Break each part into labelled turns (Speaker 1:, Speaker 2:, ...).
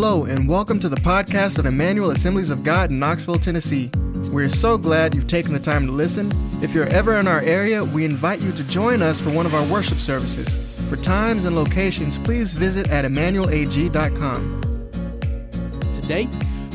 Speaker 1: Hello, and welcome to the podcast of Emmanuel Assemblies of God in Knoxville, Tennessee. We're so glad you've taken the time to listen. If you're ever in our area, we invite you to join us for one of our worship services. For times and locations, please visit at emmanuelag.com.
Speaker 2: Today,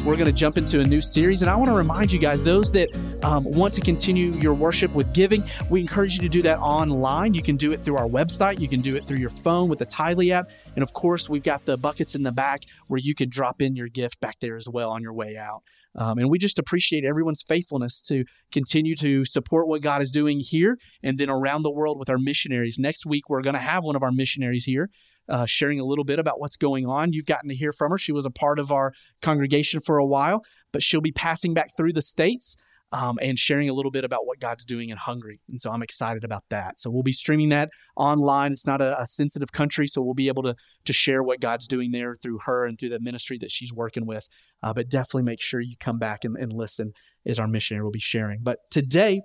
Speaker 2: we're going to jump into a new series, and I want to remind you guys, those that um, want to continue your worship with giving, we encourage you to do that online. You can do it through our website, you can do it through your phone with the Tithely app. And of course, we've got the buckets in the back where you can drop in your gift back there as well on your way out. Um, and we just appreciate everyone's faithfulness to continue to support what God is doing here and then around the world with our missionaries. Next week, we're going to have one of our missionaries here. Uh, sharing a little bit about what's going on. You've gotten to hear from her. She was a part of our congregation for a while, but she'll be passing back through the states um, and sharing a little bit about what God's doing in Hungary. And so I'm excited about that. So we'll be streaming that online. It's not a, a, sensitive country, so we'll be able to, to share what God's doing there through her and through the ministry that she's working with. Uh, but definitely make sure you come back and, and listen as our missionary will be sharing. But today,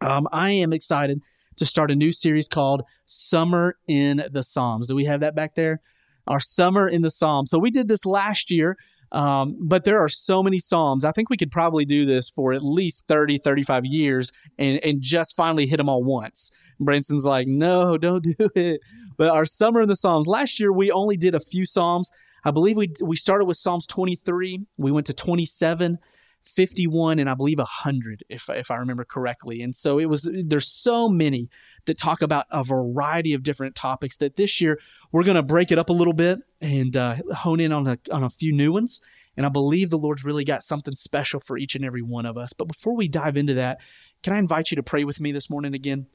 Speaker 2: um, I am excited to start a new series called Summer in the Psalms. Do we have that back there? Our Summer in the Psalms. So we did this last year um, but there are so many Psalms. I think we could probably do this for at least 30, 35 years and, and just finally hit them all once. Branson's like, no, don't do it. But our Summer in the Psalms, last year we only did a few Psalms. I believe we, we started with Psalms 23, we went to 27. 51 and I believe 100 if if I remember correctly. And so it was there's so many that talk about a variety of different topics that this year we're going to break it up a little bit and uh, hone in on a, on a few new ones. And I believe the Lord's really got something special for each and every one of us. But before we dive into that, can I invite you to pray with me this morning again?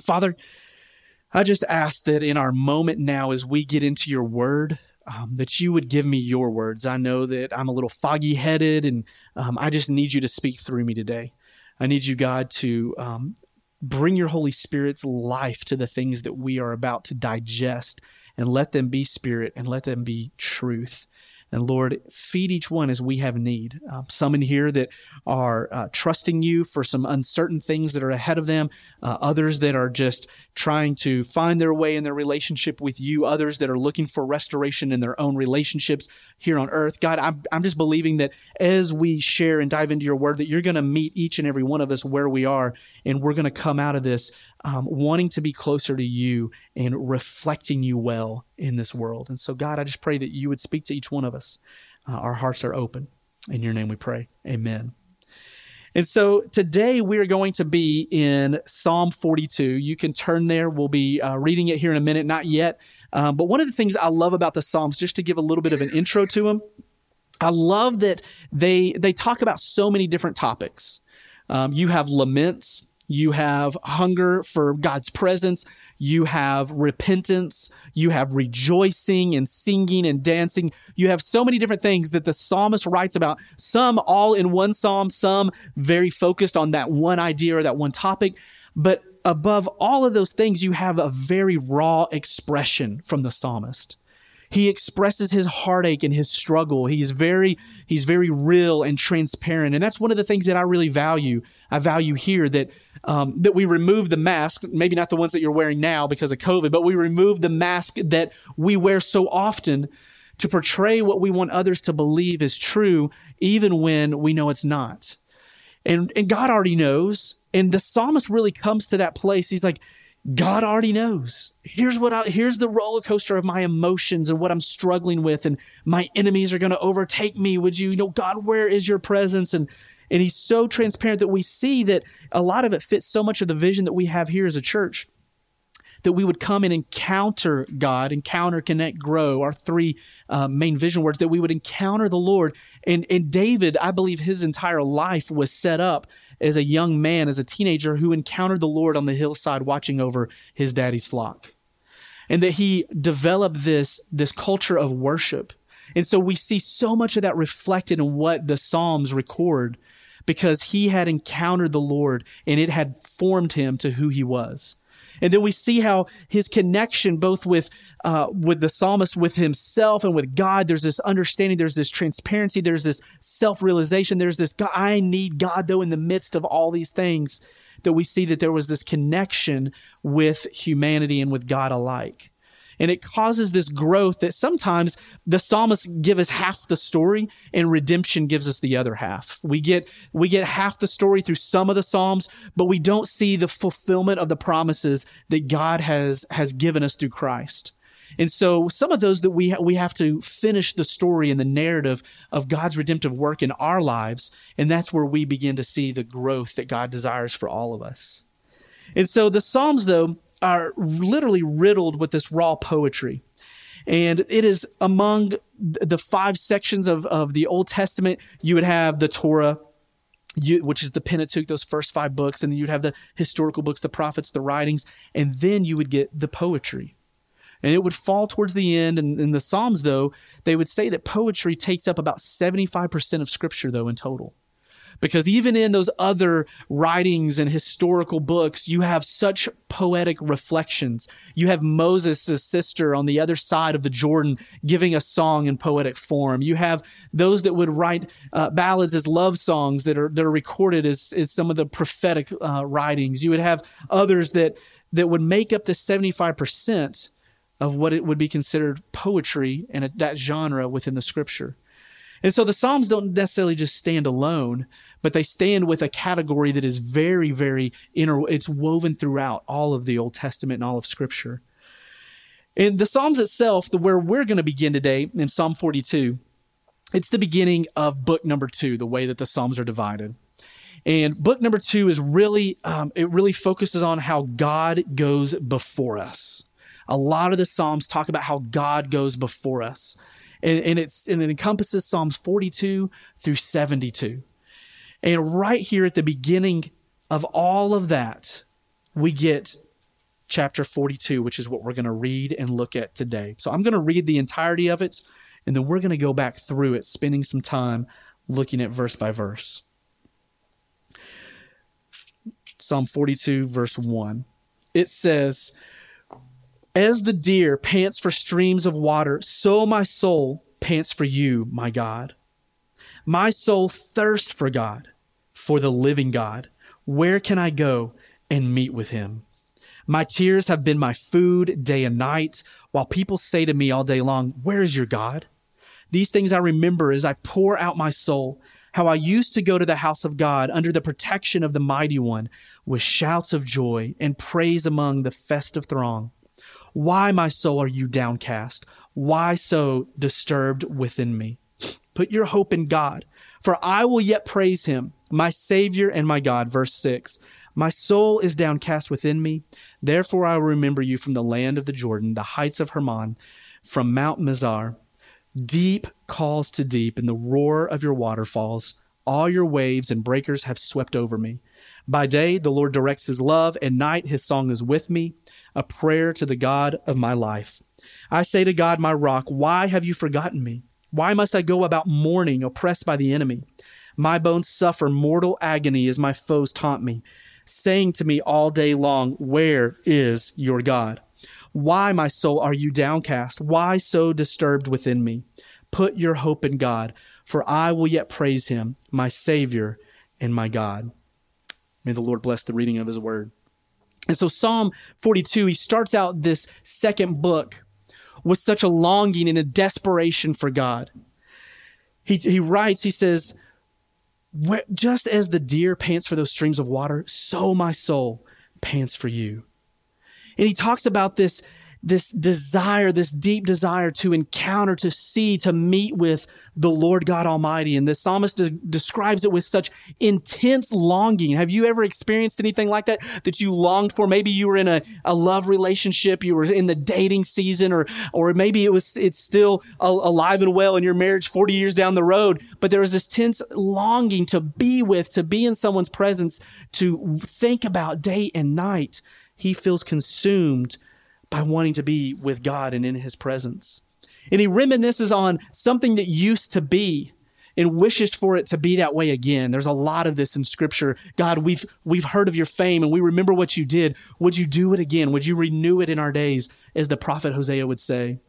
Speaker 2: Father, I just ask that in our moment now, as we get into your word, um, that you would give me your words. I know that I'm a little foggy headed and um, I just need you to speak through me today. I need you, God, to um, bring your Holy Spirit's life to the things that we are about to digest and let them be spirit and let them be truth. And Lord, feed each one as we have need. Um, some in here that are uh, trusting you for some uncertain things that are ahead of them, uh, others that are just trying to find their way in their relationship with you, others that are looking for restoration in their own relationships here on earth. God, I'm, I'm just believing that as we share and dive into your word, that you're going to meet each and every one of us where we are, and we're going to come out of this um, wanting to be closer to you and reflecting you well in this world. And so, God, I just pray that you would speak to each one of us. Uh, our hearts are open. In your name we pray. Amen. And so today we are going to be in Psalm 42. You can turn there. We'll be uh, reading it here in a minute, not yet. Um, but one of the things I love about the Psalms, just to give a little bit of an intro to them, I love that they they talk about so many different topics. Um, you have laments, you have hunger for God's presence, you have repentance, you have rejoicing and singing and dancing. You have so many different things that the psalmist writes about, some all in one psalm, some very focused on that one idea or that one topic. But above all of those things, you have a very raw expression from the psalmist. He expresses his heartache and his struggle. He's very he's very real and transparent, and that's one of the things that I really value. I value here that um, that we remove the mask, maybe not the ones that you're wearing now because of COVID, but we remove the mask that we wear so often to portray what we want others to believe is true, even when we know it's not. And, and God already knows. And the psalmist really comes to that place. He's like, God already knows. Here's what I, here's the roller coaster of my emotions and what I'm struggling with, and my enemies are going to overtake me. Would you, you know, God, where is your presence? And and he's so transparent that we see that a lot of it fits so much of the vision that we have here as a church that we would come and encounter God, encounter, connect, grow, our three uh, main vision words, that we would encounter the Lord. And, and David, I believe his entire life was set up as a young man, as a teenager who encountered the Lord on the hillside watching over his daddy's flock. And that he developed this, this culture of worship. And so we see so much of that reflected in what the Psalms record because he had encountered the Lord and it had formed him to who he was. And then we see how his connection, both with uh, with the psalmist, with himself, and with God, there's this understanding, there's this transparency, there's this self realization, there's this I need God though in the midst of all these things. That we see that there was this connection with humanity and with God alike. And it causes this growth that sometimes the psalmists give us half the story and redemption gives us the other half. We get we get half the story through some of the psalms, but we don't see the fulfillment of the promises that God has has given us through Christ. And so some of those that we ha- we have to finish the story and the narrative of God's redemptive work in our lives, and that's where we begin to see the growth that God desires for all of us. And so the Psalms though are literally riddled with this raw poetry. And it is among the five sections of, of the Old Testament, you would have the Torah, you, which is the Pentateuch, those first five books, and then you'd have the historical books, the prophets, the writings, and then you would get the poetry and it would fall towards the end. And in the Psalms, though, they would say that poetry takes up about 75% of scripture, though, in total. Because even in those other writings and historical books, you have such poetic reflections. You have Moses' sister on the other side of the Jordan giving a song in poetic form. You have those that would write uh, ballads as love songs that are, that are recorded as, as some of the prophetic uh, writings. You would have others that, that would make up the 75% of what it would be considered poetry and that genre within the scripture. And so the Psalms don't necessarily just stand alone, but they stand with a category that is very, very inner. it's woven throughout all of the Old Testament and all of scripture. In the Psalms itself, the where we're going to begin today in Psalm 42, it's the beginning of book number two, the way that the Psalms are divided. And book number two is really, um, it really focuses on how God goes before us a lot of the Psalms talk about how God goes before us. And, and, it's, and it encompasses Psalms 42 through 72. And right here at the beginning of all of that, we get chapter 42, which is what we're going to read and look at today. So I'm going to read the entirety of it, and then we're going to go back through it, spending some time looking at verse by verse. Psalm 42, verse 1. It says, as the deer pants for streams of water, so my soul pants for you, my God. My soul thirsts for God, for the living God. Where can I go and meet with him? My tears have been my food day and night, while people say to me all day long, Where is your God? These things I remember as I pour out my soul, how I used to go to the house of God under the protection of the mighty one with shouts of joy and praise among the festive throng. Why, my soul, are you downcast? Why so disturbed within me? Put your hope in God, for I will yet praise him, my Savior and my God. Verse 6 My soul is downcast within me. Therefore, I will remember you from the land of the Jordan, the heights of Hermon, from Mount Mizar. Deep calls to deep, in the roar of your waterfalls. All your waves and breakers have swept over me. By day, the Lord directs his love, and night, his song is with me a prayer to the God of my life. I say to God, my rock, why have you forgotten me? Why must I go about mourning, oppressed by the enemy? My bones suffer mortal agony as my foes taunt me, saying to me all day long, Where is your God? Why, my soul, are you downcast? Why so disturbed within me? Put your hope in God, for I will yet praise him, my Savior and my God. May the Lord bless the reading of his word. And so Psalm 42, he starts out this second book with such a longing and a desperation for God. He, he writes, he says, just as the deer pants for those streams of water, so my soul pants for you. And he talks about this, this desire, this deep desire to encounter, to see, to meet with the Lord God Almighty. And the psalmist de- describes it with such intense longing. Have you ever experienced anything like that that you longed for? Maybe you were in a, a love relationship, you were in the dating season, or, or maybe it was, it's still alive and well in your marriage 40 years down the road. But there was this tense longing to be with, to be in someone's presence, to think about day and night. He feels consumed by wanting to be with God and in his presence. And he reminisces on something that used to be and wishes for it to be that way again. There's a lot of this in scripture. God, we've we've heard of your fame and we remember what you did. Would you do it again? Would you renew it in our days, as the prophet Hosea would say?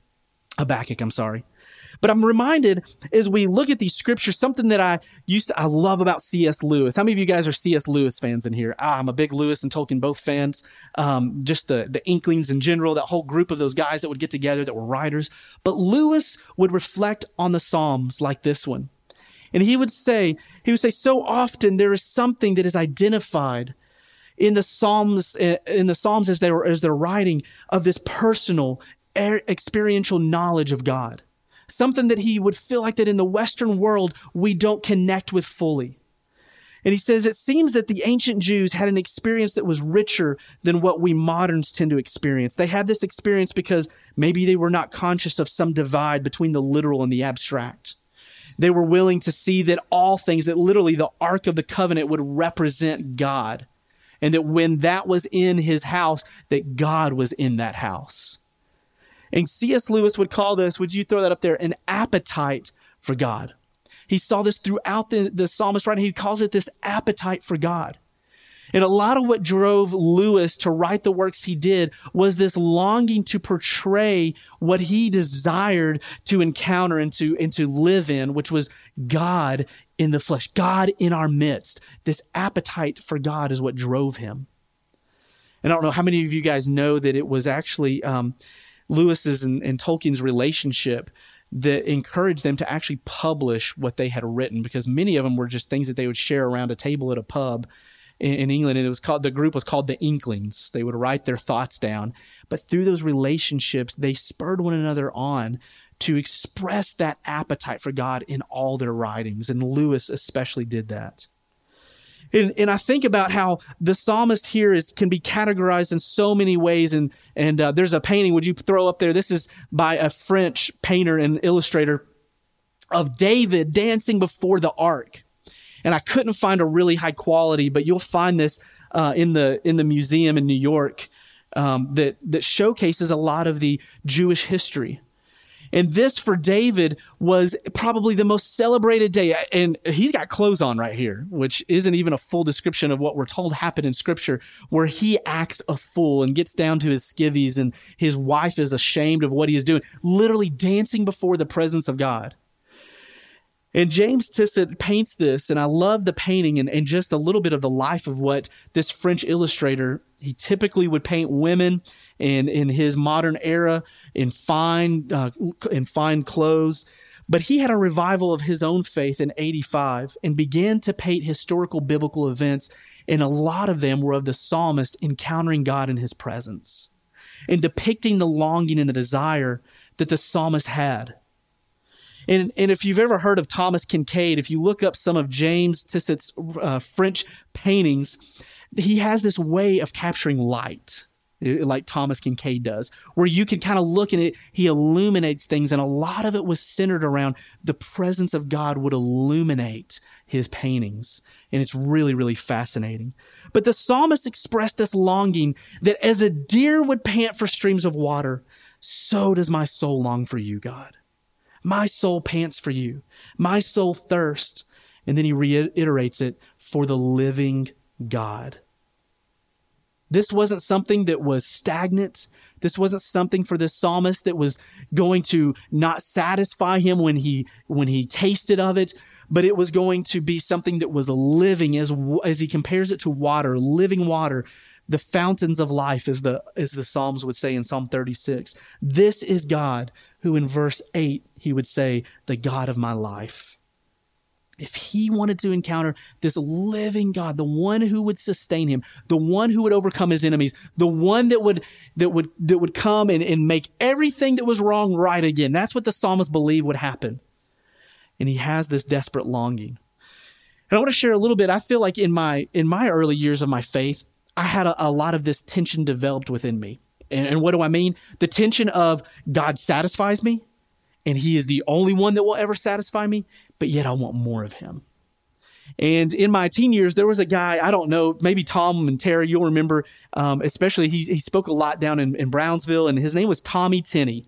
Speaker 2: Habakkuk, I'm sorry. But I'm reminded as we look at these scriptures, something that I used to, I love about C.S. Lewis. How many of you guys are C.S. Lewis fans in here? Ah, I'm a big Lewis and Tolkien both fans. Um, just the, the Inklings in general, that whole group of those guys that would get together that were writers. But Lewis would reflect on the Psalms like this one. And he would say, he would say, so often there is something that is identified in the Psalms, in the Psalms as they were, as they're writing of this personal, experiential knowledge of God something that he would feel like that in the Western world we don't connect with fully. And he says, it seems that the ancient Jews had an experience that was richer than what we moderns tend to experience. They had this experience because maybe they were not conscious of some divide between the literal and the abstract. They were willing to see that all things, that literally the Ark of the Covenant would represent God. And that when that was in his house, that God was in that house. And C.S. Lewis would call this, would you throw that up there, an appetite for God. He saw this throughout the, the psalmist writing. He calls it this appetite for God. And a lot of what drove Lewis to write the works he did was this longing to portray what he desired to encounter and to, and to live in, which was God in the flesh, God in our midst. This appetite for God is what drove him. And I don't know how many of you guys know that it was actually um, Lewis's and, and Tolkien's relationship that encouraged them to actually publish what they had written because many of them were just things that they would share around a table at a pub in, in, England. And it was called, the group was called the Inklings. They would write their thoughts down. But through those relationships, they spurred one another on to express that appetite for God in all their writings. And Lewis especially did that. And, and I think about how the psalmist here is can be categorized in so many ways. And and uh, there's a painting. Would you throw up there? This is by a French painter and illustrator of David dancing before the ark. And I couldn't find a really high quality, but you'll find this uh, in the in the museum in New York um, that that showcases a lot of the Jewish history. And this for David was probably the most celebrated day. And he's got clothes on right here, which isn't even a full description of what we're told happened in scripture, where he acts a fool and gets down to his skivvies and his wife is ashamed of what he is doing, literally dancing before the presence of God. And James Tissot paints this, and I love the painting and, and just a little bit of the life of what this French illustrator, he typically would paint women in, in his modern era in fine, uh, in fine clothes. But he had a revival of his own faith in 85 and began to paint historical biblical events, and a lot of them were of the psalmist encountering God in his presence and depicting the longing and the desire that the psalmist had and, and if you've ever heard of Thomas Kinkade, if you look up some of James Tissot's uh, French paintings, he has this way of capturing light Uh, like Thomas Kinkade does, where you can kind of look at it, he illuminates things, and a lot of it was centered around the presence of God would illuminate his paintings. And it's really, really fascinating. But the psalmist expressed this longing that as a deer would pant for streams of water, so does my soul long for you, God. My soul pants for you. My soul thirsts. And then he reiterates it for the living God. This wasn't something that was stagnant. This wasn't something for this psalmist that was going to not satisfy him when he when he tasted of it, but it was going to be something that was living as as he compares it to water, living water, the fountains of life as the as the Psalms would say in Psalm 36. This is God who in verse 8 he would say, the God of my life. If he wanted to encounter this living God, the one who would sustain him, the one who would overcome his enemies, the one that would that would that would come and, and make everything that was wrong right again. That's what the psalmist believed would happen. And he has this desperate longing. And I want to share a little bit. I feel like in my in my early years of my faith, I had a, a lot of this tension developed within me. And, and what do I mean? The tension of God satisfies me and he is the only one that will ever satisfy me, but yet I want more of him. And in my teen years, there was a guy, I don't know, maybe Tom and Terry, you'll remember, um, especially he, he spoke a lot down in, in Brownsville, and his name was Tommy Tenney.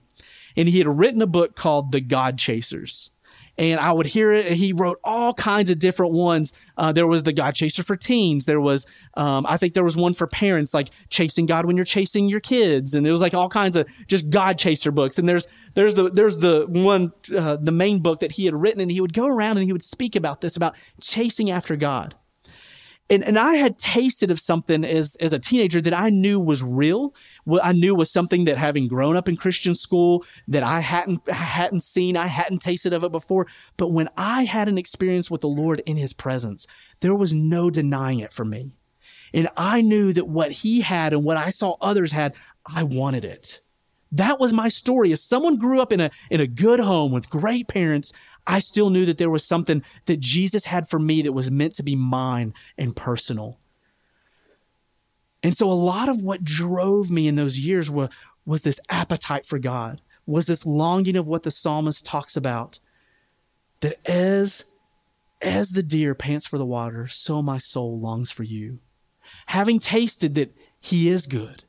Speaker 2: And he had written a book called The God Chasers. And I would hear it. And he wrote all kinds of different ones. Uh, there was the God Chaser for teens. There was, um, I think there was one for parents, like chasing God when you're chasing your kids, and it was like all kinds of just God Chaser books. And there's there's the there's the one uh, the main book that he had written, and he would go around and he would speak about this about chasing after God and, and I had tasted of something as, as a teenager that I knew was real. What I knew was something that having grown up in Christian school that I hadn't hadn't seen, I hadn't tasted of it before. But when I had an experience with the Lord in his presence, there was no denying it for me. And I knew that what he had and what I saw others had, I wanted it. That was my story. As someone grew up in a in a good home with great parents, I still knew that there was something that Jesus had for me that was meant to be mine and personal. And so a lot of what drove me in those years was, was this appetite for God, was this longing of what the psalmist talks about. That as as the deer pants for the water, so my soul longs for you. Having tasted that he is good,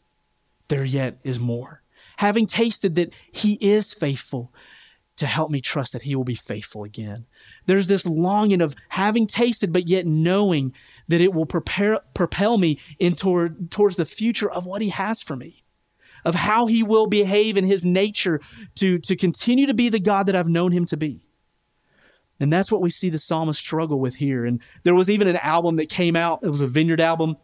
Speaker 2: there yet is more. Having tasted that he is faithful, to help me trust that he will be faithful again. There's this longing of having tasted, but yet knowing that it will prepare, propel me in toward, towards the future of what he has for me, of how he will behave in his nature to, to continue to be the God that I've known him to be. And that's what we see the psalmist struggle with here. And there was even an album that came out, it was a vineyard album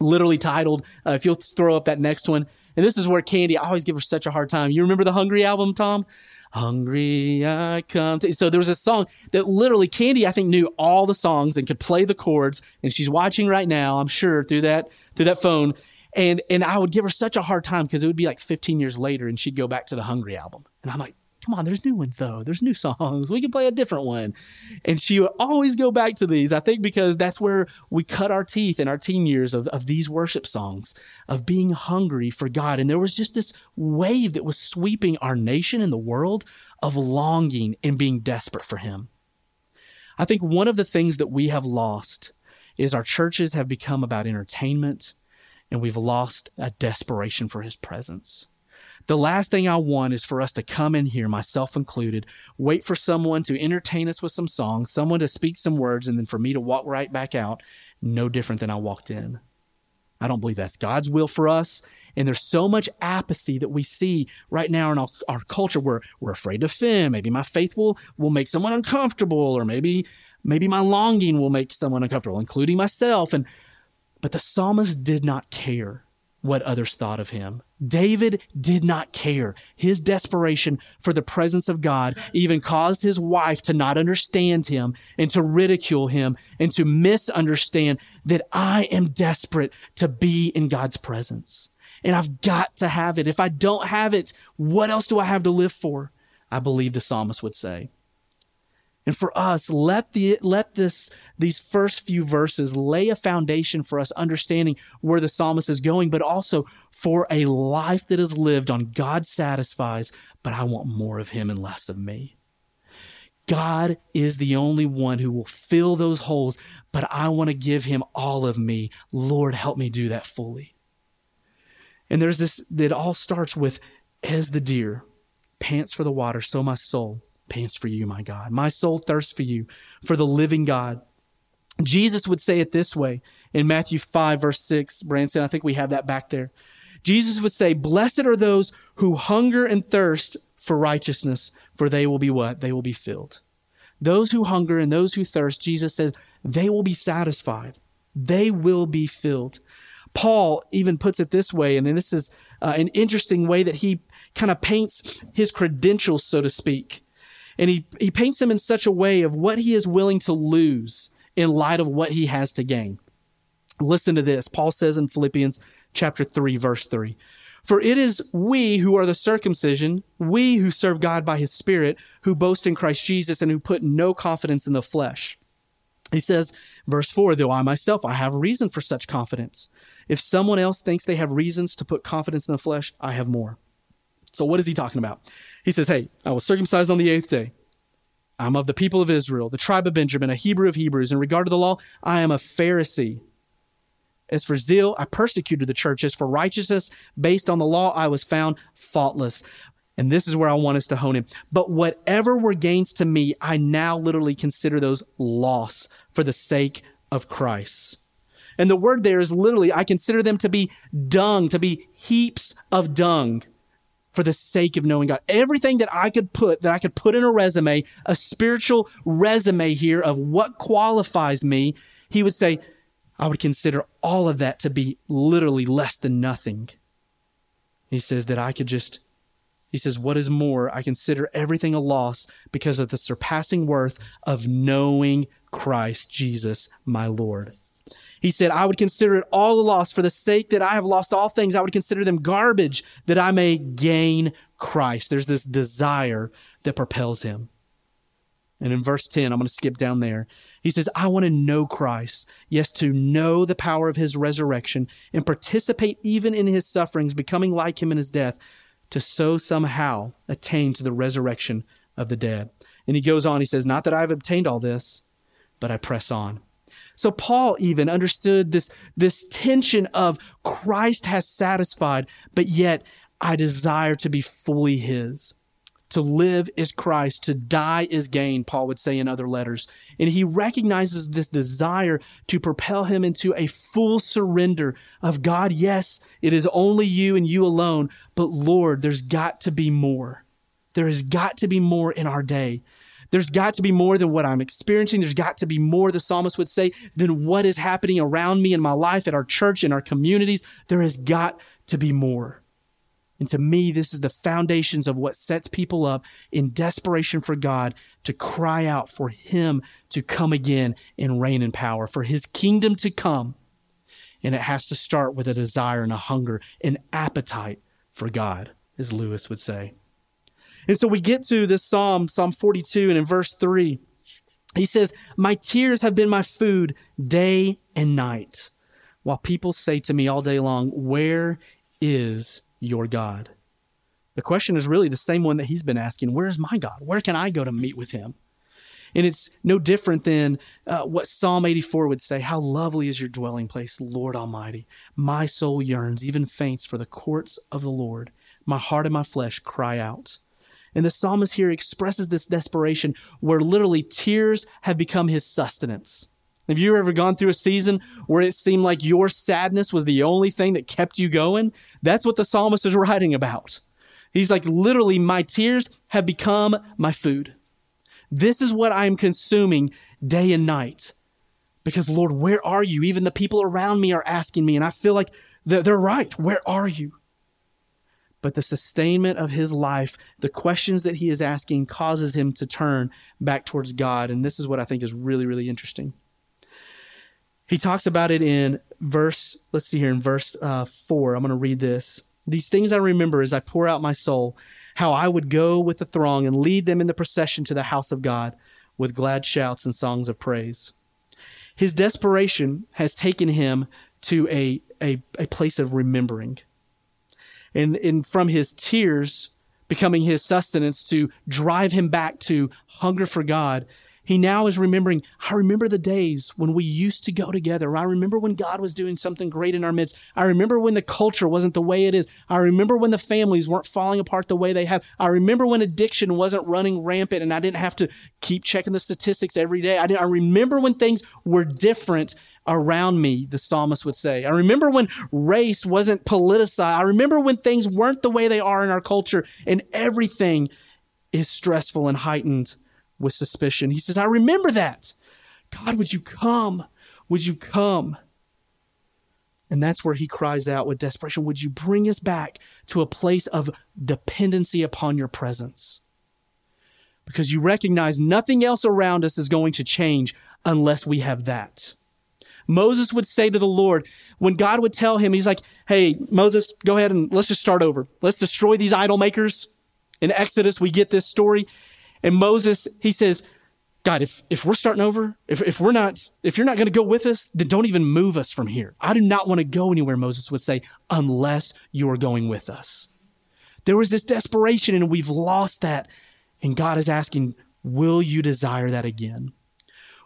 Speaker 2: literally titled uh, if you'll throw up that next one and this is where candy i always give her such a hard time you remember the hungry album tom hungry I come to. So there was a song that literally Candy, I think, knew all the songs and could play the chords. And she's watching right now, I'm sure, through that through that phone. And and I would give her such a hard time because it would be like 15 years later, and she'd go back to the Hungry album. And I'm like, come on, there's new ones though. There's new songs. We can play a different one. And she would always go back to these, I think, because that's where we cut our teeth in our teen years of, of these worship songs, of being hungry for God. And there was just this wave that was sweeping our nation and the world of longing and being desperate for Him. I think one of the things that we have lost is our churches have become about entertainment and we've lost a desperation for His presence. The last thing I want is for us to come in here, myself included, wait for someone to entertain us with some songs, someone to speak some words, and then for me to walk right back out, no different than I walked in. I don't believe that's God's will for us. And there's so much apathy that we see right now in our, our culture where we're afraid to offend. Maybe my faith will, will make someone uncomfortable, or maybe maybe my longing will make someone uncomfortable, including myself. And but the psalmist did not care what others thought of him. David did not care. His desperation for the presence of God even caused his wife to not understand him and to ridicule him and to misunderstand that I am desperate to be in God's presence. And I've got to have it. If I don't have it, what else do I have to live for? I believe the psalmist would say. And for us, let the let this these first few verses lay a foundation for us understanding where the psalmist is going, but also for a life that is lived on God satisfies, but I want more of him and less of me. God is the only one who will fill those holes, but I want to give him all of me. Lord, help me do that fully. And there's this it all starts with as the deer pants for the water, so my soul pants for you, my God. My soul thirsts for you, for the living God. Jesus would say it this way in Matthew 5, verse 6. Branson, I think we have that back there. Jesus would say, Blessed are those who hunger and thirst for righteousness, for they will be what? They will be filled. Those who hunger and those who thirst, Jesus says, they will be satisfied. They will be filled. Paul even puts it this way, and this is uh, an interesting way that he kind of paints his credentials, so to speak. And he, he paints them in such a way of what he is willing to lose in light of what he has to gain. Listen to this. Paul says in Philippians chapter 3, verse 3. For it is we who are the circumcision, we who serve God by his Spirit, who boast in Christ Jesus and who put no confidence in the flesh. He says, verse 4, though I myself, I have reason for such confidence. If someone else thinks they have reasons to put confidence in the flesh, I have more. So, what is he talking about? He says, Hey, I was circumcised on the eighth day. I'm of the people of Israel, the tribe of Benjamin, a Hebrew of Hebrews. In regard to the law, I am a Pharisee. As for zeal, I persecuted the churches. For righteousness based on the law, I was found faultless. And this is where I want us to hone in. But whatever were gains to me, I now literally consider those loss for the sake of Christ. And the word there is literally, I consider them to be dung, to be heaps of dung for the sake of knowing God. Everything that I could put, that I could put in a resume, a spiritual resume here of what qualifies me, he would say, I would consider all of that to be literally less than nothing. He says that I could just, he says, what is more, I consider everything a loss because of the surpassing worth of knowing Christ Jesus, my Lord. He said, I would consider it all a loss for the sake that I have lost all things. I would consider them garbage that I may gain Christ. There's this desire that propels him. And in verse 10, I'm going to skip down there. He says, I want to know Christ. Yes, to know the power of his resurrection and participate even in his sufferings, becoming like him in his death, to so somehow attain to the resurrection of the dead. And he goes on, he says, Not that I've obtained all this, but I press on so Paul even understood this, this tension of Christ has satisfied, but yet I desire to be fully his. To live is Christ, to die is gain, Paul would say in other letters. And he recognizes this desire to propel him into a full surrender of God. Yes, it is only you and you alone, but Lord, there's got to be more. There has got to be more in our day. There's got to be more than what I'm experiencing. There's got to be more, the psalmist would say, than what is happening around me in my life, at our church, in our communities. There has got to be more. And to me, this is the foundations of what sets people up in desperation for God to cry out for Him to come again and reign in power, for His kingdom to come. And it has to start with a desire and a hunger, an appetite for God, as Lewis would say. And so we get to this Psalm, Psalm 42, and in verse 3, he says, My tears have been my food day and night, while people say to me all day long, Where is your God? The question is really the same one that he's been asking Where is my God? Where can I go to meet with him? And it's no different than uh, what Psalm 84 would say How lovely is your dwelling place, Lord Almighty. My soul yearns, even faints, for the courts of the Lord. My heart and my flesh cry out. And the psalmist here expresses this desperation where literally tears have become his sustenance. Have you ever gone through a season where it seemed like your sadness was the only thing that kept you going? That's what the psalmist is writing about. He's like, literally, my tears have become my food. This is what I am consuming day and night. Because, Lord, where are you? Even the people around me are asking me, and I feel like they're right. Where are you? But the sustainment of his life, the questions that he is asking, causes him to turn back towards God. And this is what I think is really, really interesting. He talks about it in verse, let's see here, in verse uh, four. I'm going to read this. These things I remember as I pour out my soul, how I would go with the throng and lead them in the procession to the house of God with glad shouts and songs of praise. His desperation has taken him to a, a, a place of remembering and, and from his tears becoming his sustenance to drive him back to hunger for God, he now is remembering, I remember the days when we used to go together. I remember when God was doing something great in our midst. I remember when the culture wasn't the way it is. I remember when the families weren't falling apart the way they have. I remember when addiction wasn't running rampant and I didn't have to keep checking the statistics every day. I, I remember when things were different around me, the psalmist would say. I remember when race wasn't politicized. I remember when things weren't the way they are in our culture and everything is stressful and heightened with suspicion. He says, I remember that. God, would you come? Would you come? And that's where he cries out with desperation Would you bring us back to a place of dependency upon your presence? Because you recognize nothing else around us is going to change unless we have that. Moses would say to the Lord, when God would tell him, he's like, hey, Moses, go ahead and let's just start over. Let's destroy these idol makers. In Exodus, we get this story. And Moses, he says, God, if, if we're starting over, if, if we're not, if you're not going to go with us, then don't even move us from here. I do not want to go anywhere, Moses would say, unless you are going with us. There was this desperation and we've lost that. And God is asking, will you desire that again?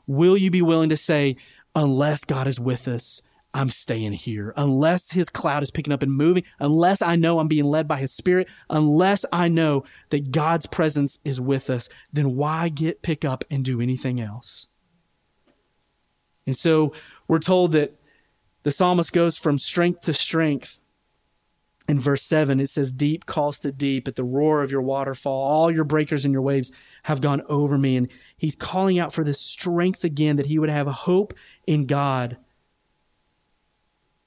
Speaker 2: Will you be willing to say, unless God is with us, I'm staying here. Unless his cloud is picking up and moving, unless I know I'm being led by his spirit, unless I know that God's presence is with us, then why get pick up and do anything else? And so we're told that the psalmist goes from strength to strength. In verse 7, it says, Deep calls to deep at the roar of your waterfall. All your breakers and your waves have gone over me. And he's calling out for this strength again that he would have hope in God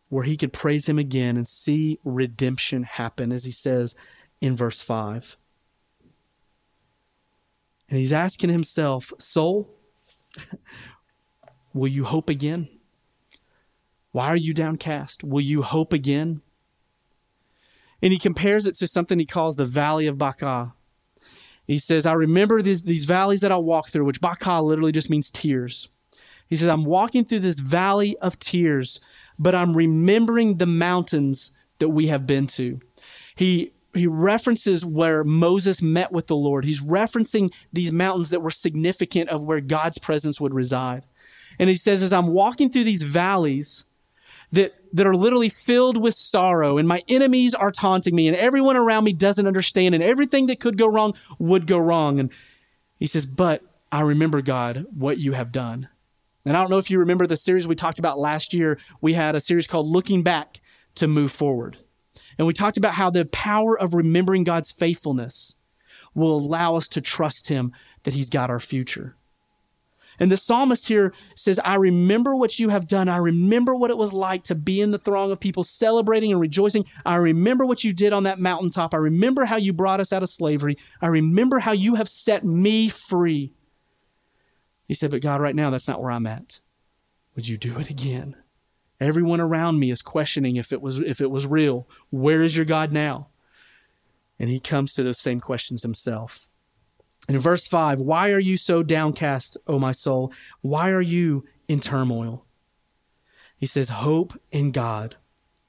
Speaker 2: where he could praise him again and see redemption happen, as he says in verse 5. And he's asking himself, Soul, will you hope again? Why are you downcast? Will you hope again? And he compares it to something he calls the Valley of Baca. He says, I remember these, these valleys that I walk through, which Baca literally just means tears. He says, I'm walking through this valley of tears but I'm remembering the mountains that we have been to. He he references where Moses met with the Lord. He's referencing these mountains that were significant of where God's presence would reside. And he says, as I'm walking through these valleys that, that are literally filled with sorrow, and my enemies are taunting me, and everyone around me doesn't understand, and everything that could go wrong would go wrong. And he says, But I remember, God, what you have done. And I don't know if you remember the series we talked about last year. We had a series called Looking Back to Move Forward. And we talked about how the power of remembering God's faithfulness will allow us to trust Him that He's got our future. And the psalmist here says, I remember what you have done. I remember what it was like to be in the throng of people celebrating and rejoicing. I remember what you did on that mountaintop. I remember how you brought us out of slavery. I remember how you have set me free. He said, But God, right now, that's not where I'm at. Would you do it again? Everyone around me is questioning if it was if it was real. Where is your God now? And he comes to those same questions himself. In verse 5, why are you so downcast, O my soul? Why are you in turmoil? He says, Hope in God,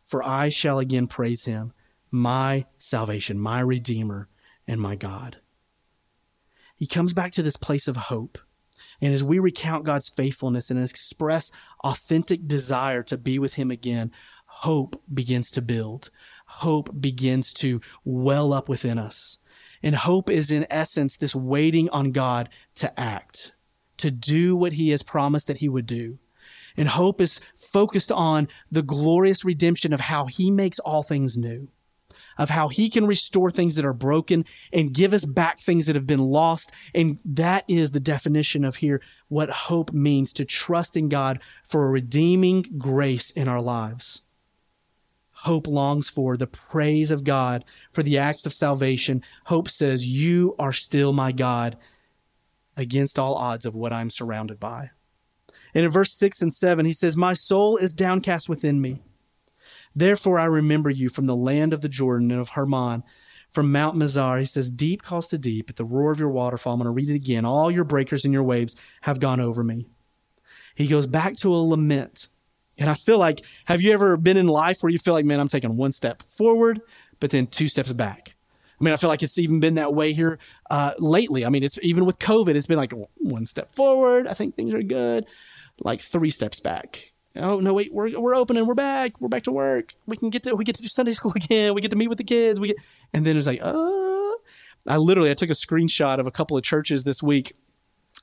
Speaker 2: for I shall again praise him, my salvation, my Redeemer, and my God. He comes back to this place of hope. And as we recount God's faithfulness and express authentic desire to be with Him again, hope begins to build. Hope begins to well up within us. And hope is, in essence, this waiting on God to act, to do what He has promised that He would do. And hope is focused on the glorious redemption of how He makes all things new of how he can restore things that are broken and give us back things that have been lost. And that is the definition of here what hope means to trust in God for a redeeming grace in our lives. Hope longs for the praise of God for the acts of salvation. Hope says, You are still my God against all odds of what I'm surrounded by. And in verse 6 and 7, he says, My soul is downcast within me. Therefore, I remember you from the land of the Jordan and of Hermon, from Mount Mizar. He says, Deep calls to deep at the roar of your waterfall. I'm going to read it again. All your breakers and your waves have gone over me. He goes back to a lament. And I feel like, have you ever been in life where you feel like, man, I'm taking one step forward, but then two steps back? I mean, I feel like it's even been that way here uh, lately. I mean, it's even with COVID, it's been like one step forward. I think things are good, like three steps back oh no wait we're, we're open and we're back we're back to work we can get to we get to do sunday school again we get to meet with the kids we get and then it's like uh i literally i took a screenshot of a couple of churches this week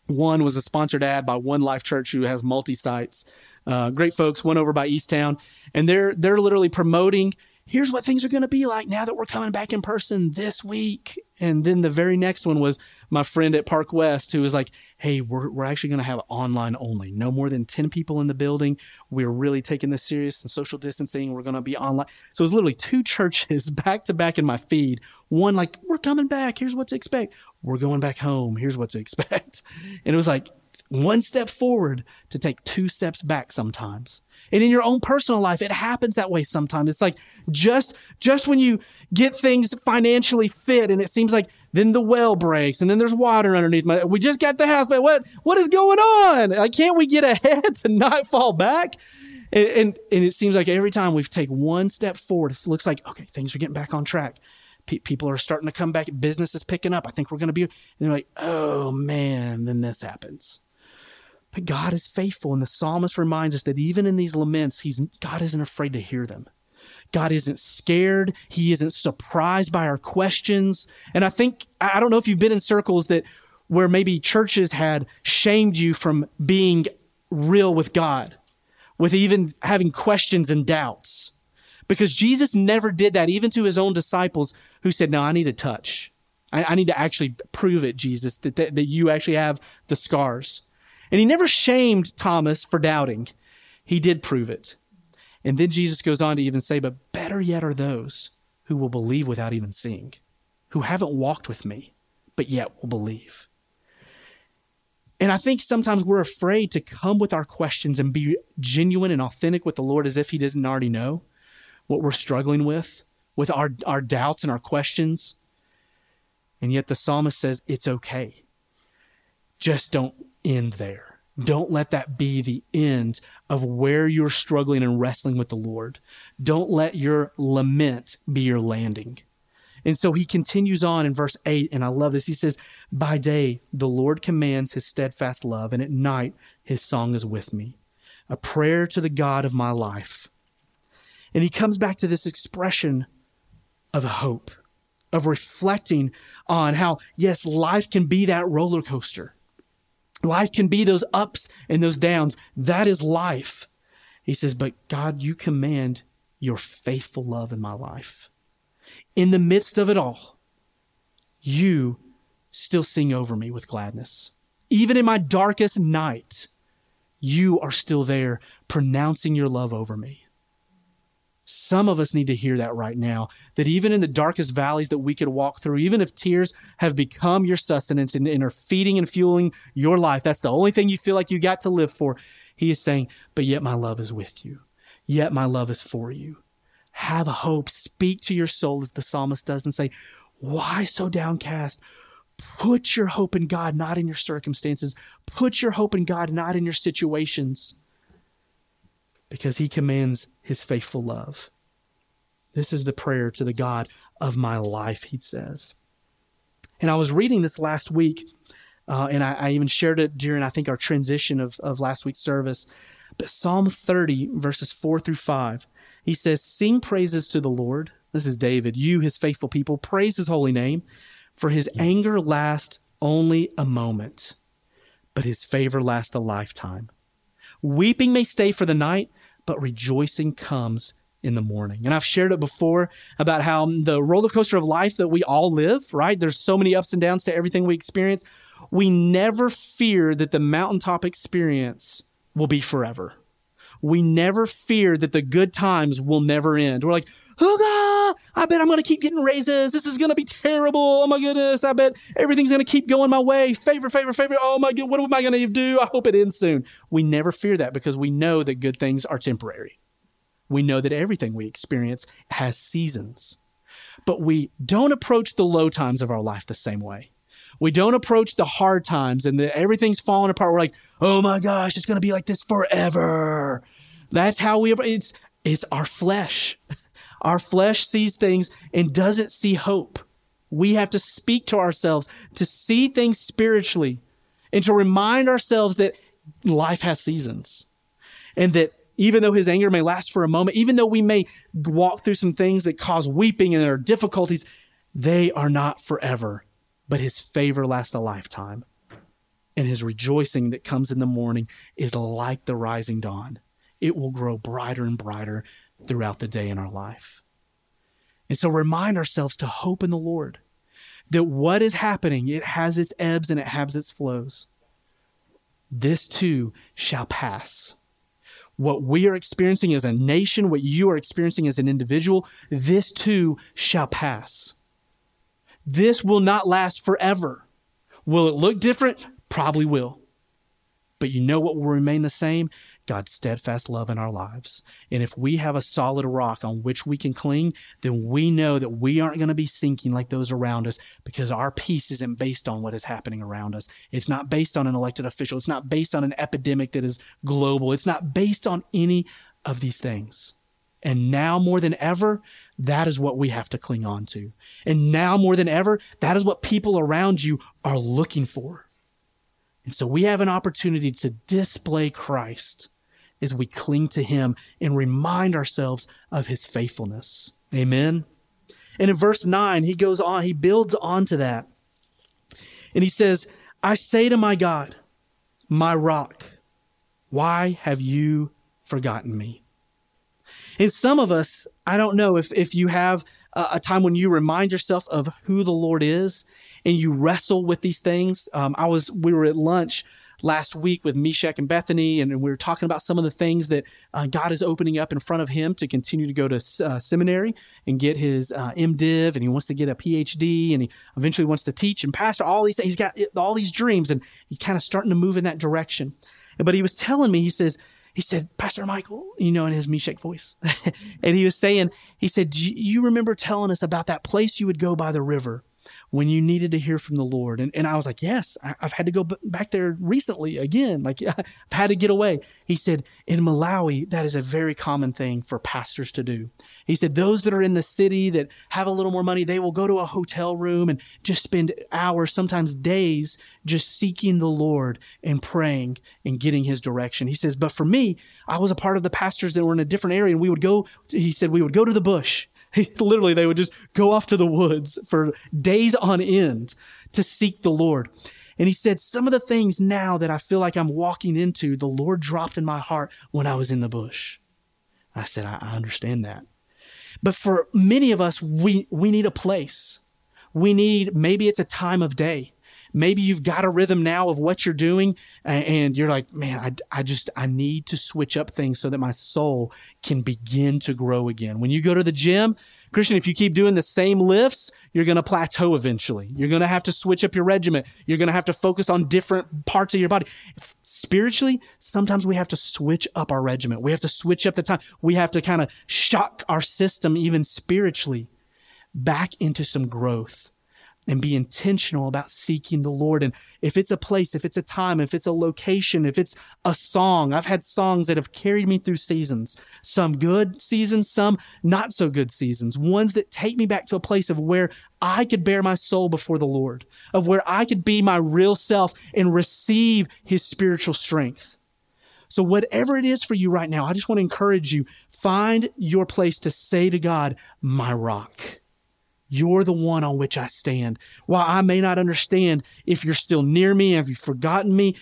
Speaker 2: one was a sponsored ad by one life church who has multi sites uh, great folks went over by easttown and they're they're literally promoting here's what things are going to be like now that we're coming back in person this week. And then the very next one was my friend at Park West who was like, hey, we're, we're actually going to have online only. No more than 10 people in the building. We're really taking this serious and social distancing. We're going to be online. So it was literally two churches back to back in my feed. One, like, we're coming back. Here's what to expect. We're going back home. Here's what to expect. And it was like, one step forward to take two steps back sometimes. And in your own personal life, it happens that way sometimes. It's like just just when you get things financially fit and it seems like then the well breaks and then there's water underneath my we just got the house, but what what is going on? Like can't we get ahead to not fall back? And, and, and it seems like every time we take one step forward, it looks like okay, things are getting back on track. People are starting to come back. Business is picking up. I think we're going to be. And they're like, oh man, then this happens But God is faithful, and the psalmist reminds us that even in these laments, he's, God isn't afraid to hear them. God isn't scared. He isn't surprised by our questions. And I think, I don't know if you've been in circles that where maybe churches had shamed you from being real with God, with even having questions and doubts. Because Jesus never did that, even to his own disciples who said, No, I need a touch. I, I need to actually prove it, Jesus, that, that, that you actually have the scars. And he never shamed Thomas for doubting. He did prove it. And then Jesus goes on to even say, But better yet are those who will believe without even seeing, who haven't walked with me, but yet will believe. And I think sometimes we're afraid to come with our questions and be genuine and authentic with the Lord as if He doesn't already know what we're struggling with, with our, our doubts and our questions. And yet the psalmist says, it's okay. Just don't end there. Don't let that be the end of where you're struggling and wrestling with the Lord. Don't let your lament be your landing. And so he continues on in verse 8, and I love this. He says, By day, the Lord commands his steadfast love, and at night, his song is with me, a prayer to the God of my life. And he comes back to this expression of hope, of reflecting on how, yes, life can be that roller coaster. Life can be those ups and those downs. That is life. He says, But God, you command your faithful love in my life in the midst of it all, you still sing over me with gladness. Even in my darkest night, you are still there pronouncing your love over me. Some of us need to hear that right now. That even in the darkest valleys that we could walk through, even if tears have become your sustenance and, and, are feeding and fueling your life, that's the only thing you feel like you got to live for. He is saying, But yet my love is with you. Yet my love is for you have hope. Speak to your soul as the psalmist does and say, Why so downcast? Put your hope in God, not in your circumstances. Put your hope in God, not in your situations, because He commands His faithful love. This is the prayer to the God of my life, he says. And I was reading this last week, uh, and I, I, even shared it during, I think, our transition of, of last week's service. But Psalm 30, verses 4 through 5, he says, Sing praises to the Lord. This is David. You, his faithful people, praise his holy name, for his anger lasts only a moment, but his favor lasts a lifetime. Weeping may stay for the night, but rejoicing comes in the morning. And I've shared it before about how the roller coaster of life that we all live, right? There's so many ups and downs to everything we experience. We never fear that the mountaintop experience will be forever we never fear that the good times will never end. We're like, oh God, I bet I'm going to keep getting raises. This is going to be terrible. Oh my goodness. I bet everything's going to keep going my way. Favor, favor, favor. Oh my God, what am I going to do? I hope it ends soon. We never fear that because we know that good things are temporary. We know that everything we experience has seasons. But we don't approach the low times of our life the same way. We don't approach the hard times and the, everything's falling apart. We're like, oh my gosh, it's going to be like this forever. That's how we, it's, it's our flesh. Our flesh sees things and doesn't see hope. We have to speak to ourselves to see things spiritually and to remind ourselves that life has seasons and that even though his anger may last for a moment, even though we may walk through some things that cause weeping and there are difficulties, they are not forever but his favor lasts a lifetime. And his rejoicing that comes in the morning is like the rising dawn. It will grow brighter and brighter throughout the day in our life. And so remind ourselves to hope in the Lord that what is happening, it has its ebbs and it has its flows. This too shall pass. What we are experiencing as a nation, what you are experiencing as an individual, this too shall pass. This will not last forever. Will it look different? Probably will. But you know what will remain the same? God's steadfast love in our lives. And if we have a solid rock on which we can cling, then we know that we aren't going to be sinking like those around us because our peace isn't based on what is happening around us. It's not based on an elected official. It's not based on an epidemic that is global. It's not based on any of these things. And now more than ever, that is what we have to cling on to. And now more than ever, that is what people around you are looking for. And so we have an opportunity to display Christ as we cling to him and remind ourselves of his faithfulness. Amen. And in verse 9, he goes on, he builds onto that. And he says, I say to my God, my rock, why have you forgotten me? And some of us, I don't know if, if you have a, a time when you remind yourself of who the Lord is and you wrestle with these things. Um, I was, we were at lunch last week with Meshach and Bethany, and we were talking about some of the things that uh, God is opening up in front of him to continue to go to uh, seminary and get his uh, MDiv, and he wants to get a PhD, and he eventually wants to teach and pastor. All these, he's got all these dreams, and he's kind of starting to move in that direction. But he was telling me, he says, he said, Pastor Michael, you know, in his Meshach voice. and he was saying, he said, you remember telling us about that place you would go by the river when you needed to hear from the Lord? And, and I was like, Yes, I, have had to go b- back there recently again. Like, I've had to get away. He said, In Malawi, that is a very common thing for pastors to do. He said, Those that are in the city that have a little more money, they will go to a hotel room and just spend hours, sometimes days, just seeking the Lord and praying and getting his direction. He says, But for me, I was a part of the pastors that were in a different area, and we would go, he said, we would go to the bush literally they would just go off to the woods for days on end to seek the Lord. And he said, Some of the things now that I feel like I'm walking into, the Lord dropped in my heart when I was in the bush. I said, I, I understand that. But for many of us, we, we need a place. We need, maybe it's a time of day. Maybe you've got a rhythm now of what you're doing and you're like, man, I, I just, I need to switch up things so that my soul can begin to grow again. When you go to the gym, Christian, if you keep doing the same lifts, you're going to plateau eventually. You're going to have to switch up your regimen. You're going to have to focus on different parts of your body. Spiritually, sometimes we have to switch up our regimen. We have to switch up the time. We have to kind of shock our system, even spiritually, back into some growth and be intentional about seeking the Lord. And if it's a place, if it's a time, if it's a location, if it's a song, I've had songs that have carried me through seasons, some good seasons, some not so good seasons, ones that take me back to a place of where I could bear my soul before the Lord, of where I could be my real self and receive his spiritual strength. So, whatever it is for you right now, I just want to encourage you find your place to say to God, My rock. You're the one on which I stand. While I may not understand if you're still near me, have you forgotten me,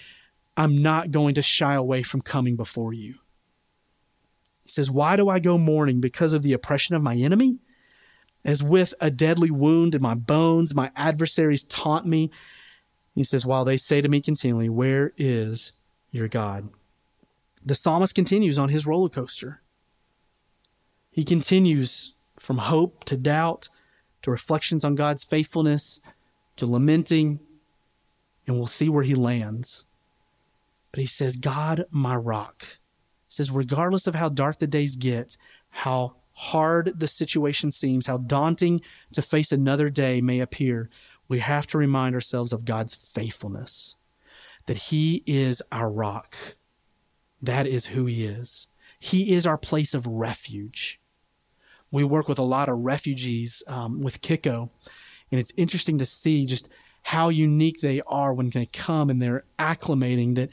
Speaker 2: I'm not going to shy away from coming before you. He says, Why do I go mourning? Because of the oppression of my enemy? As with a deadly wound in my bones, my adversaries taunt me. He says, While they say to me continually, Where is your God? The psalmist continues on his roller coaster. He continues from hope to doubt to reflections on God's faithfulness, to lamenting, and we'll see where he lands. But he says, God, my rock. He says, regardless of how dark the days get, how hard the situation seems, how daunting to face another day may appear, we have to remind ourselves of God's faithfulness, that He is our rock. That is who He is. He is our place of refuge we work with a lot of refugees um, with Kiko, and it's interesting to see just how unique they are when they come and they're acclimating. That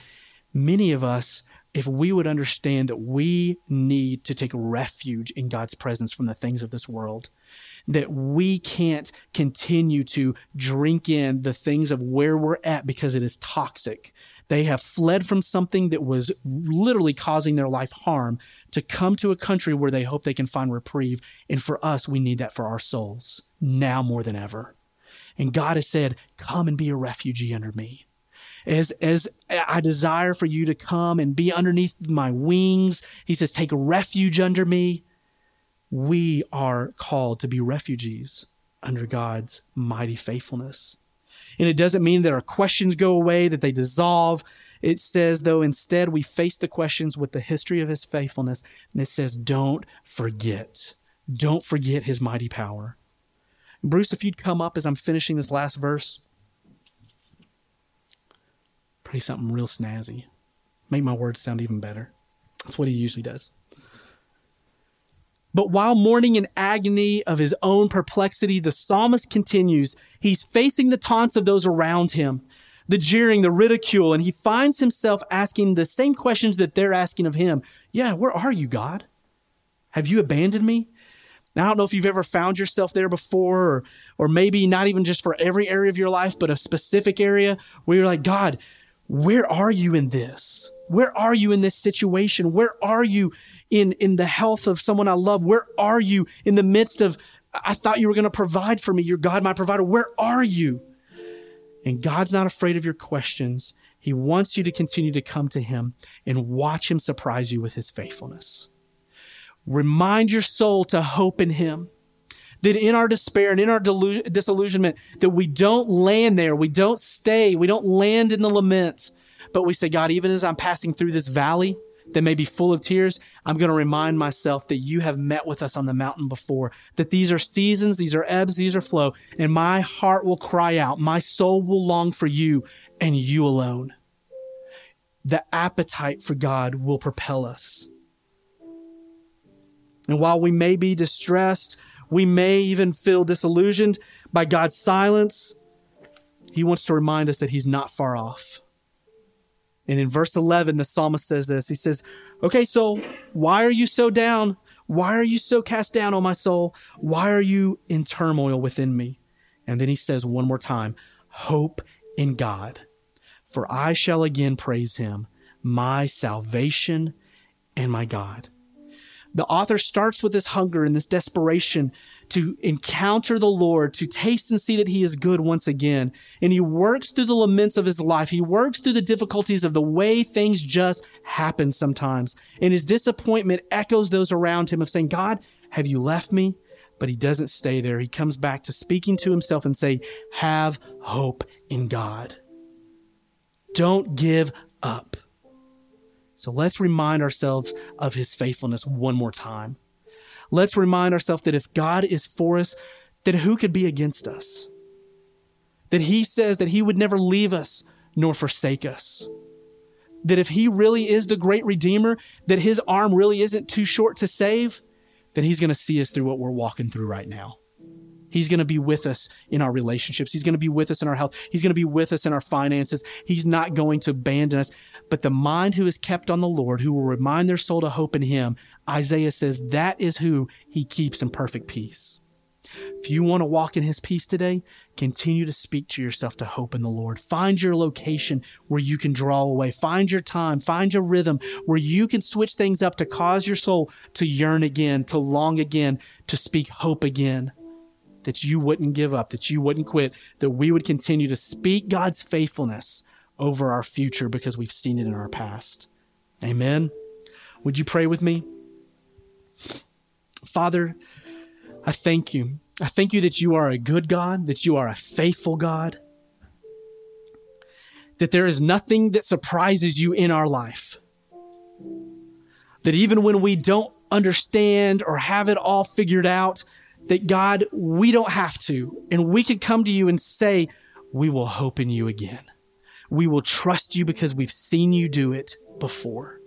Speaker 2: many of us, if we would understand that we need to take refuge in God's presence from the things of this world, that we can't continue to drink in the things of where we're at because it is toxic, they have fled from something that was literally causing their life harm to come to a country where they hope they can find reprieve. And for us, we need that for our souls now more than ever. And God has said, Come and be a refugee under me. As, as I desire for you to come and be underneath my wings, He says, Take refuge under me. We are called to be refugees under God's mighty faithfulness. And it doesn't mean that our questions go away, that they dissolve. It says, though, instead we face the questions with the history of his faithfulness. And it says, don't forget. Don't forget his mighty power. Bruce, if you'd come up as I'm finishing this last verse, pray something real snazzy. Make my words sound even better. That's what he usually does. But while mourning in agony of his own perplexity, the psalmist continues. He's facing the taunts of those around him. the jeering, the ridicule, and he finds himself asking the same questions that they're asking of him. Yeah, where are you, God? Have you abandoned me? Now, I don't know if you've ever found yourself there before, or, or maybe not even just for every area of your life, but a specific area where you're like, God, where are you in this? Where are you in this situation? Where are you in, in the health of someone I love? Where are you in the midst of, I thought you were going to provide for me. You're God, my provider. Where are you? And God's not afraid of your questions. He wants you to continue to come to Him and watch Him surprise you with His faithfulness. Remind your soul to hope in Him. That in our despair and in our disillusionment, that we don't land there, we don't stay, we don't land in the lament, but we say, God, even as I'm passing through this valley that may be full of tears, I'm going to remind myself that you have met with us on the mountain before, that these are seasons, these are ebbs, these are flow, and my heart will cry out, my soul will long for you and you alone. The appetite for God will propel us. And while we may be distressed, we may even feel disillusioned by God's silence, He wants to remind us that He's not far off. And in verse 11, the psalmist says this He says, Okay, so why are you so down? Why are you so cast down, O my soul? Why are you in turmoil within me? And then he says one more time, Hope in God, for I shall again praise him, my salvation and my God the author starts with this hunger and this desperation to encounter the Lord, to taste and see that He is good once again. And he works through the laments of his life. He works through the difficulties of the way things just happen sometimes. And his disappointment echoes those around him of saying, God, have you left me? But he doesn't stay there. He comes back to speaking to himself and say, have hope in God. Don't give up. So let's remind ourselves of his faithfulness one more time. Let's remind ourselves that if God is for us, then who could be against us? That he says that he would never leave us nor forsake us. That if he really is the great redeemer, that his arm really isn't too short to save, that he's going to see us through what we're walking through right now. He's going to be with us in our relationships. He's going to be with us in our health. He's going to be with us in our finances. He's not going to abandon us. But the mind who is kept on the Lord, who will remind their soul to hope in him, Isaiah says that is who he keeps in perfect peace. If you want to walk in his peace today, continue to speak to yourself to hope in the Lord. Find your location where you can draw away. Find your time. Find your rhythm where you can switch things up to cause your soul to yearn again, to long again, to speak hope again that you wouldn't give up, that you wouldn't quit, that we would continue to speak God's faithfulness over our future because we've seen it in our past. Amen. Would you pray with me? Father, I thank you. I thank you that you are a good God, that you are a faithful God, that there is nothing that surprises you in our life. That even when we don't understand or have it all figured out, that God, we don't have to. And we can come to you and say, we will hope in you again. We will trust you because we've seen you do it before.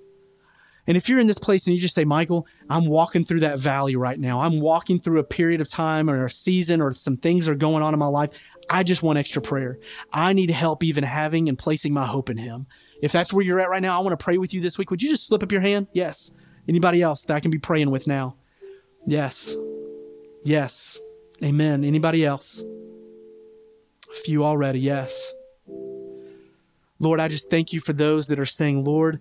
Speaker 2: And if you're in this place and you just say, Michael, I'm walking through that valley right now. I'm walking through a period of time or a season or some things are going on in my life. I just want extra prayer. I need help even having and placing my hope in Him. If that's where you're at right now, I want to pray with you this week. Would you just slip up your hand? Yes. Anybody else that I can be praying with now? Yes. Yes. Amen. Anybody else? A few already, yes. Lord, I just thank you for those that are saying, Lord,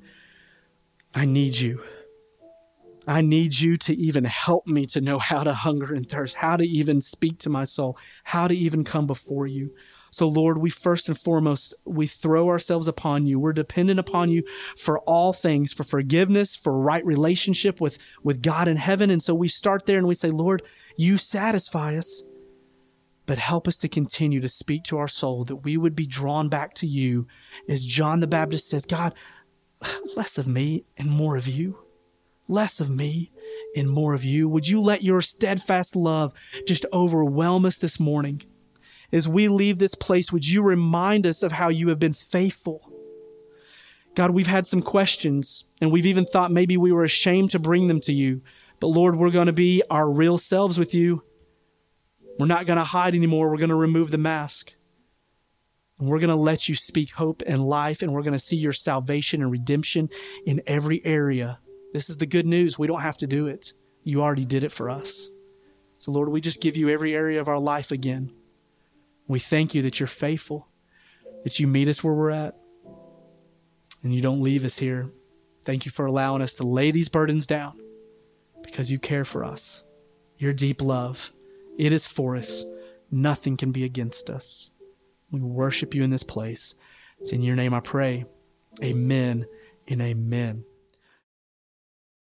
Speaker 2: I need you. I need you to even help me to know how to hunger and thirst, how to even speak to my soul, how to even come before you. So, Lord, we first and foremost, we throw ourselves upon you. We're dependent upon you for all things, for forgiveness, for right relationship with, with God in heaven. And so we start there and we say, Lord, you satisfy us, but help us to continue to speak to our soul that we would be drawn back to you. As John the Baptist says, God, less of me and more of you. Less of me and more of you. Would you let your steadfast love just overwhelm us this morning? As we leave this place, would you remind us of how you have been faithful? God, we've had some questions and we've even thought maybe we were ashamed to bring them to you. But Lord, we're going to be our real selves with you. We're not going to hide anymore. We're going to remove the mask. And we're going to let you speak hope and life, and we're going to see your salvation and redemption in every area. This is the good news. We don't have to do it. You already did it for us. So, Lord, we just give you every area of our life again. We thank you that you're faithful, that you meet us where we're at, and you don't leave us here. Thank you for allowing us to lay these burdens down because you care for us. Your deep love, it is for us. Nothing can be against us. We worship you in this place. It's in your name I pray. Amen and amen.